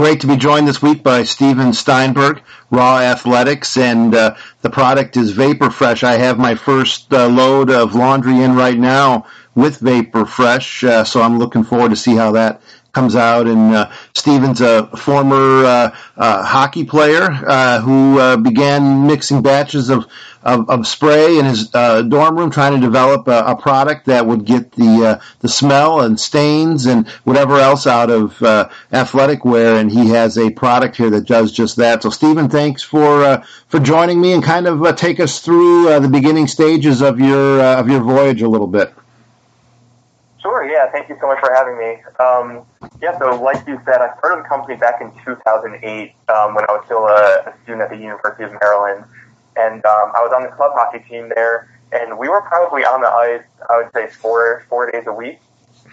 Great to be joined this week by Steven Steinberg, Raw Athletics, and uh, the product is Vapor Fresh. I have my first uh, load of laundry in right now with Vapor Fresh, uh, so I'm looking forward to see how that comes out. And uh, Steven's a former uh, uh, hockey player uh, who began mixing batches of, of, of spray in his uh, dorm room, trying to develop a, a product that would get the uh, the smell and stains and whatever else out of uh, athletic wear. And he has a product here that does just that. So, Steven, thanks for uh, for joining me and kind of uh, take us through uh, the beginning stages of your of your voyage a little bit. Sure, yeah. Thank you so much for having me. Um, yeah, so like you said, I started the company back in 2008 um, when I was still a, a student at the University of Maryland. And um, I was on the club hockey team there, and we were probably on the ice, I would say, four, four days a week.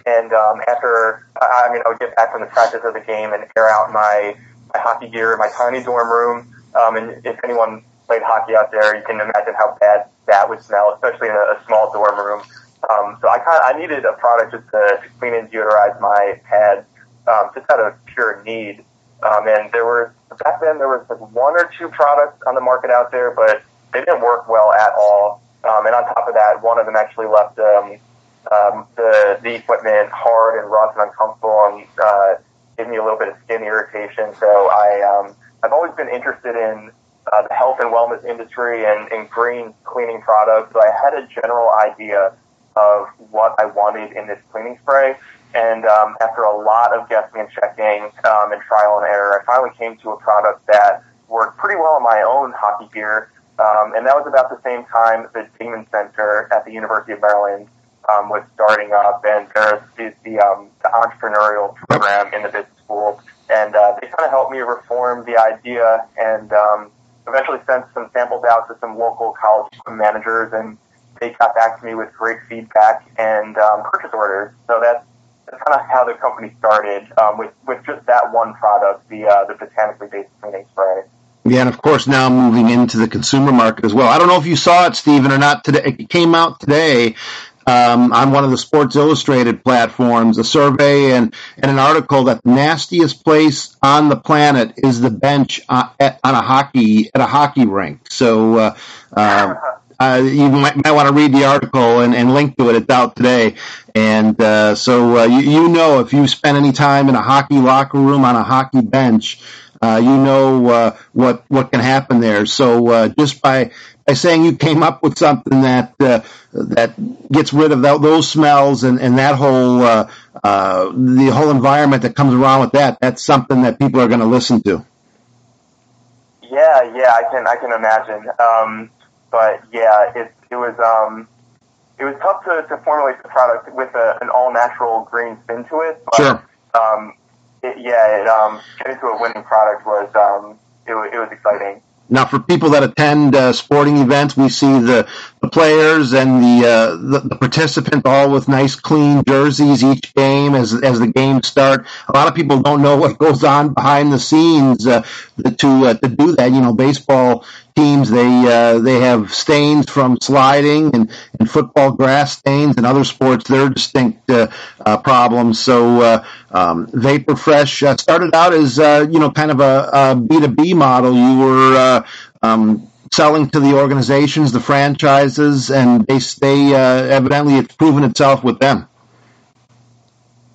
And um, after, I mean, I would get back from the practice of the game and air out my, my hockey gear in my tiny dorm room. Um, and if anyone played hockey out there, you can imagine how bad that would smell, especially in a, a small dorm room. Um, so I kind I needed a product just to, clean and deodorize my pads, um, just out of pure need. Um, and there were back then there was like one or two products on the market out there, but they didn't work well at all. Um, and on top of that, one of them actually left um, um, the the equipment hard and rough and uncomfortable, and uh, gave me a little bit of skin irritation. So I um, I've always been interested in uh, the health and wellness industry and, and green cleaning products. So I had a general idea of what I wanted in this cleaning spray. And um, after a lot of guessing and checking um, and trial and error, I finally came to a product that worked pretty well in my own hockey gear. Um, and that was about the same time the Dingman Center at the University of Maryland um, was starting up, and there is the, um, the entrepreneurial program in the business school. And uh, they kind of helped me reform the idea and um, eventually sent some samples out to some local college managers, and they got back to me with great feedback and um, purchase orders. So that's that's kind of how the company started um, with with just that one product, the uh, the botanically based cleaning spray. Yeah, and of course now moving into the consumer market as well. I don't know if you saw it, Steven, or not today. It came out today um, on one of the Sports Illustrated platforms, a survey and, and an article that the nastiest place on the planet is the bench on, at, on a hockey at a hockey rink. So. Uh, uh, uh, you might, might want to read the article and, and link to it. It's out today. And uh, so uh, you, you know if you spend any time in a hockey locker room on a hockey bench, uh, you know uh, what what can happen there. So uh, just by by saying you came up with something that that gets rid of that, those smells and, and that whole the whole environment that comes around with that, that's something that people are going to listen to. Yeah, yeah, I can I can imagine. Um, but yeah, it it was um it was tough to, to formulate the product with a, an all natural green spin to it. But, sure. Um, it, yeah, it, um, getting to a winning product was um, it, it was exciting. Now, for people that attend uh, sporting events, we see the, the players and the, uh, the, the participants all with nice, clean jerseys each game as as the games start. A lot of people don't know what goes on behind the scenes uh, to uh, to do that. You know, baseball teams they uh, they have stains from sliding and, and football grass stains and other sports they're distinct uh, uh, problems so uh, um, vapor fresh uh, started out as uh, you know kind of a a b2b model you were um, selling to the organizations the franchises and they stay evidently it's proven itself with them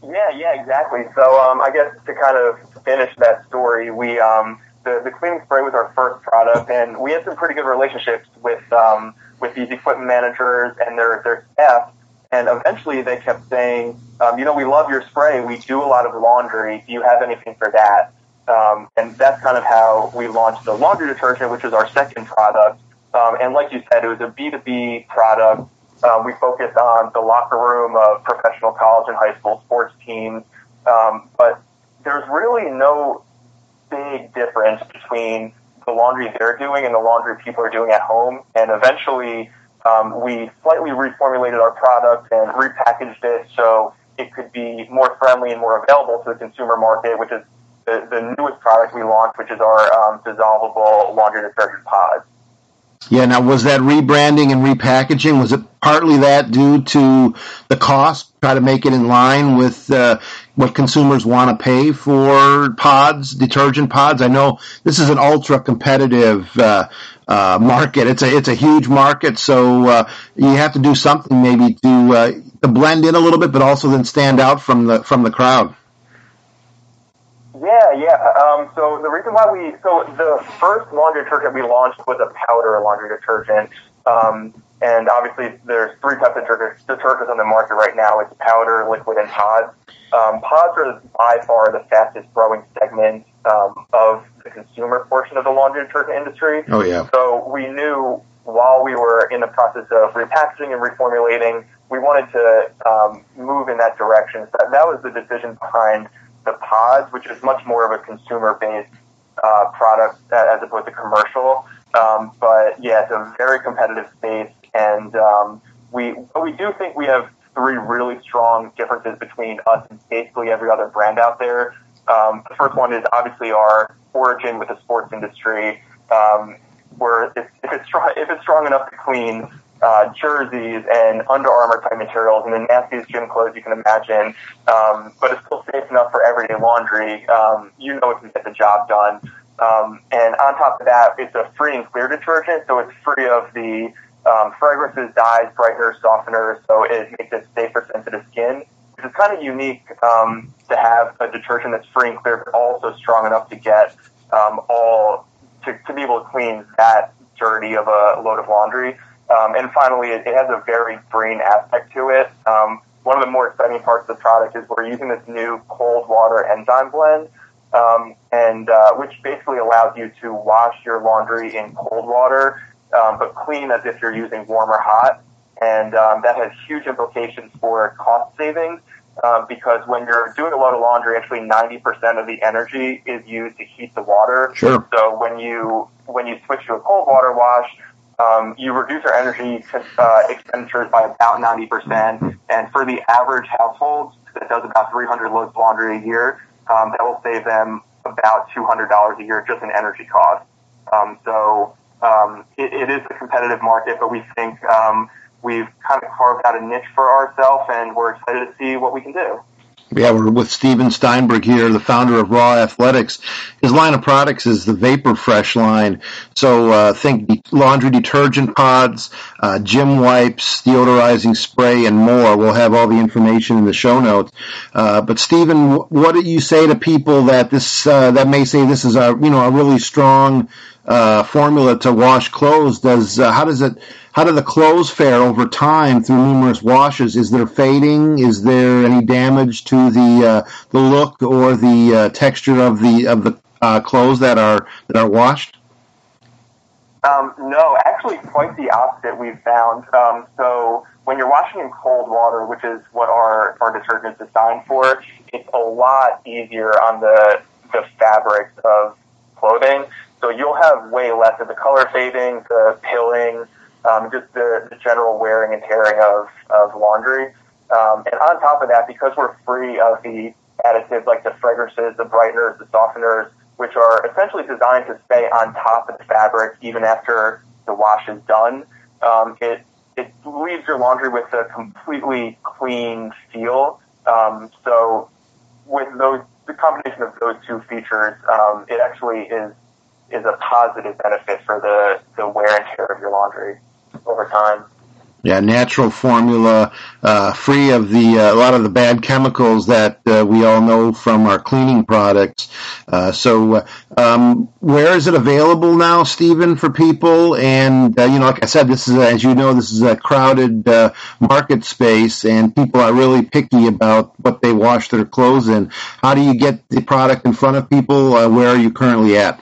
yeah yeah exactly so um, I guess to kind of finish that story we um, the, the cleaning spray was our first product, and we had some pretty good relationships with um, with these equipment managers and their their staff. And eventually, they kept saying, um, "You know, we love your spray. We do a lot of laundry. Do you have anything for that?" Um, and that's kind of how we launched the laundry detergent, which is our second product. Um, and like you said, it was a B2B product. Um, we focused on the locker room of professional college and high school sports teams. Um, but there's really no big difference between the laundry they're doing and the laundry people are doing at home. And eventually, um, we slightly reformulated our product and repackaged it so it could be more friendly and more available to the consumer market, which is the, the newest product we launched, which is our um, dissolvable laundry detergent pods. Yeah. Now, was that rebranding and repackaging? Was it partly that due to the cost? Try to make it in line with uh, what consumers want to pay for pods, detergent pods. I know this is an ultra competitive uh, uh, market. It's a it's a huge market, so uh, you have to do something maybe to uh, to blend in a little bit, but also then stand out from the from the crowd. Yeah, yeah. Um, so the reason why we so the first laundry detergent we launched was a powder laundry detergent. Um, and obviously, there's three types of detergents on the market right now. It's powder, liquid, and pods. Um, pods are by far the fastest growing segment um, of the consumer portion of the laundry detergent industry. Oh yeah. So we knew while we were in the process of repackaging and reformulating, we wanted to um, move in that direction. So that, that was the decision behind the pods, which is much more of a consumer-based uh, product as opposed to commercial. Um, but yeah, it's a very competitive space, and um, we we do think we have three really strong differences between us and basically every other brand out there. Um, the first one is obviously our origin with the sports industry. Um, where if, if it's strong, if it's strong enough to clean uh, jerseys and Under Armour type materials and the nastiest gym clothes you can imagine, um, but it's still safe enough for everyday laundry. Um, you know it can get the job done. Um, and on top of that, it's a free and clear detergent, so it's free of the um, fragrances, dyes, brighteners, softeners, so it makes it safe for sensitive skin. Is kind of unique um, to have a detergent that's free and clear, but also strong enough to get um, all to, to be able to clean that dirty of a load of laundry. Um, and finally, it, it has a very green aspect to it. Um, one of the more exciting parts of the product is we're using this new cold water enzyme blend um, and uh, which basically allows you to wash your laundry in cold water, um, but clean as if you're using warm or hot. And um, that has huge implications for cost savings uh, because when you're doing a lot of laundry, actually 90% of the energy is used to heat the water. Sure. So when you when you switch to a cold water wash, um, you reduce your energy uh, expenditures by about 90%. And for the average household that does about 300 loads of laundry a year, um, that will save them about $200 a year just in energy costs. Um, so um, it, it is a competitive market, but we think um, we've kind of carved out a niche for ourselves, and we're excited to see what we can do. Yeah, we're with Steven Steinberg here, the founder of Raw Athletics. His line of products is the Vapor Fresh line. So uh, think laundry detergent pods, uh, gym wipes, deodorizing spray, and more. We'll have all the information in the show notes. Uh, but Steven, what do you say to people that this uh, that may say this is a you know a really strong uh, formula to wash clothes? Does uh, how does it how do the clothes fare over time through numerous washes? Is there fading? Is there any damage to the uh, the look or the uh, texture of the of the uh, clothes that are that are washed? Um, no, actually, quite the opposite. We've found. Um, so when you're washing in cold water, which is what our our detergent is designed for, it's a lot easier on the the fabrics of clothing. So you'll have way less of the color fading, the pilling, um, just the, the general wearing and tearing of, of laundry. Um, and on top of that, because we're free of the additives like the fragrances, the brighteners, the softeners, which are essentially designed to stay on top of the fabric even after the wash is done, um, it it leaves your laundry with a completely clean feel. Um, so with those, the combination of those two features, um, it actually is is a positive benefit for the, the wear and tear of your laundry over time. Yeah, natural formula, uh, free of the uh, a lot of the bad chemicals that uh, we all know from our cleaning products. Uh, so, uh, um, where is it available now, Steven, for people? And uh, you know, like I said, this is as you know, this is a crowded market space, and people are really picky about what they wash their clothes in. How do you get the product in front of people? where are you currently at?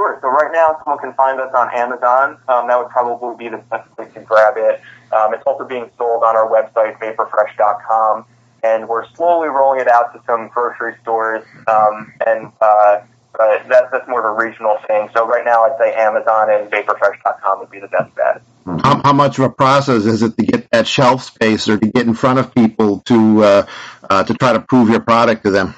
Sure. So right now, someone can find us on Amazon. Um, that would probably be the best place to grab it. Um, it's also being sold on our website, vaporfresh.com, and we're slowly rolling it out to some grocery stores. Um, and uh, but that's that's more of a regional thing. So right now, I'd say Amazon and vaporfresh.com would be the best bet. How, how, much of a process is it to get that shelf space or to get in front of people to uh, uh, to try to prove your product to them?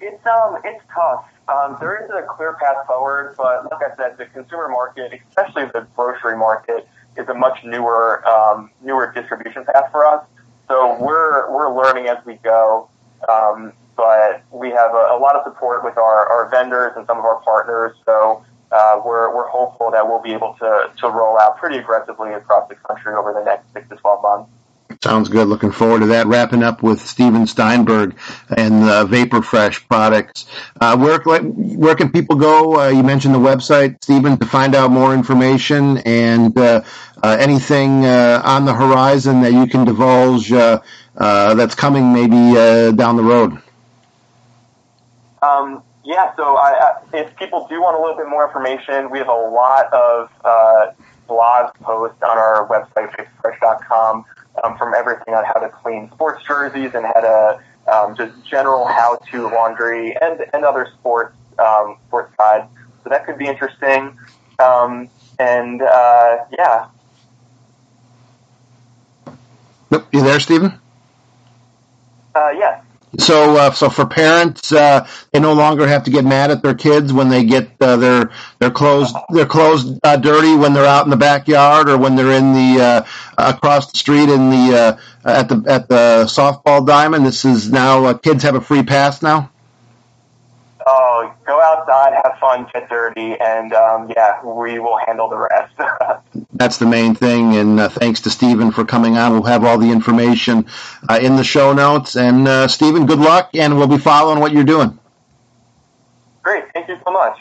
It's um, it's tough. Um, there is a clear path forward, but like I said, the consumer market, especially the grocery market, is a much newer um, newer distribution path for us. So we're we're learning as we go. Um, but we have a, a lot of support with our, our vendors and some of our partners. So uh, we're, we're hopeful that we'll be able to, to roll out pretty aggressively across the country over the next six to 12 months. Sounds good. Looking forward to that. Wrapping up with Steven Steinberg and the Vapor Fresh products. Uh, where, where can people go? Uh, you mentioned the website, Steven, to find out more information and uh, uh anything uh, on the horizon that you can divulge uh, that's coming maybe down the road. Um, yeah, so I, if people do want a little bit more information, we have a lot of blog posts on our website, vaporfresh.com, um, from everything on how to clean sports jerseys and how to um, just general how-to laundry and, and other sports um, sports guides. So that could be interesting. Um, and uh, yeah. Yep, you there, Steven? Uh, yes. So, uh, so for parents, uh, they no longer have to get mad at their kids when they get uh, their their clothes their clothes uh, dirty when they're out in the backyard or when they're in the uh, across the street in the uh, at the at the softball diamond. This is now uh, kids have a free pass now. Oh, go outside, have fun, get dirty, and um, yeah, we will handle the rest. That's the main thing. And uh, thanks to Steven for coming on. We'll have all the information uh, in the show notes. And uh, Steven, good luck, and we'll be following what you're doing. Great. Thank you so much.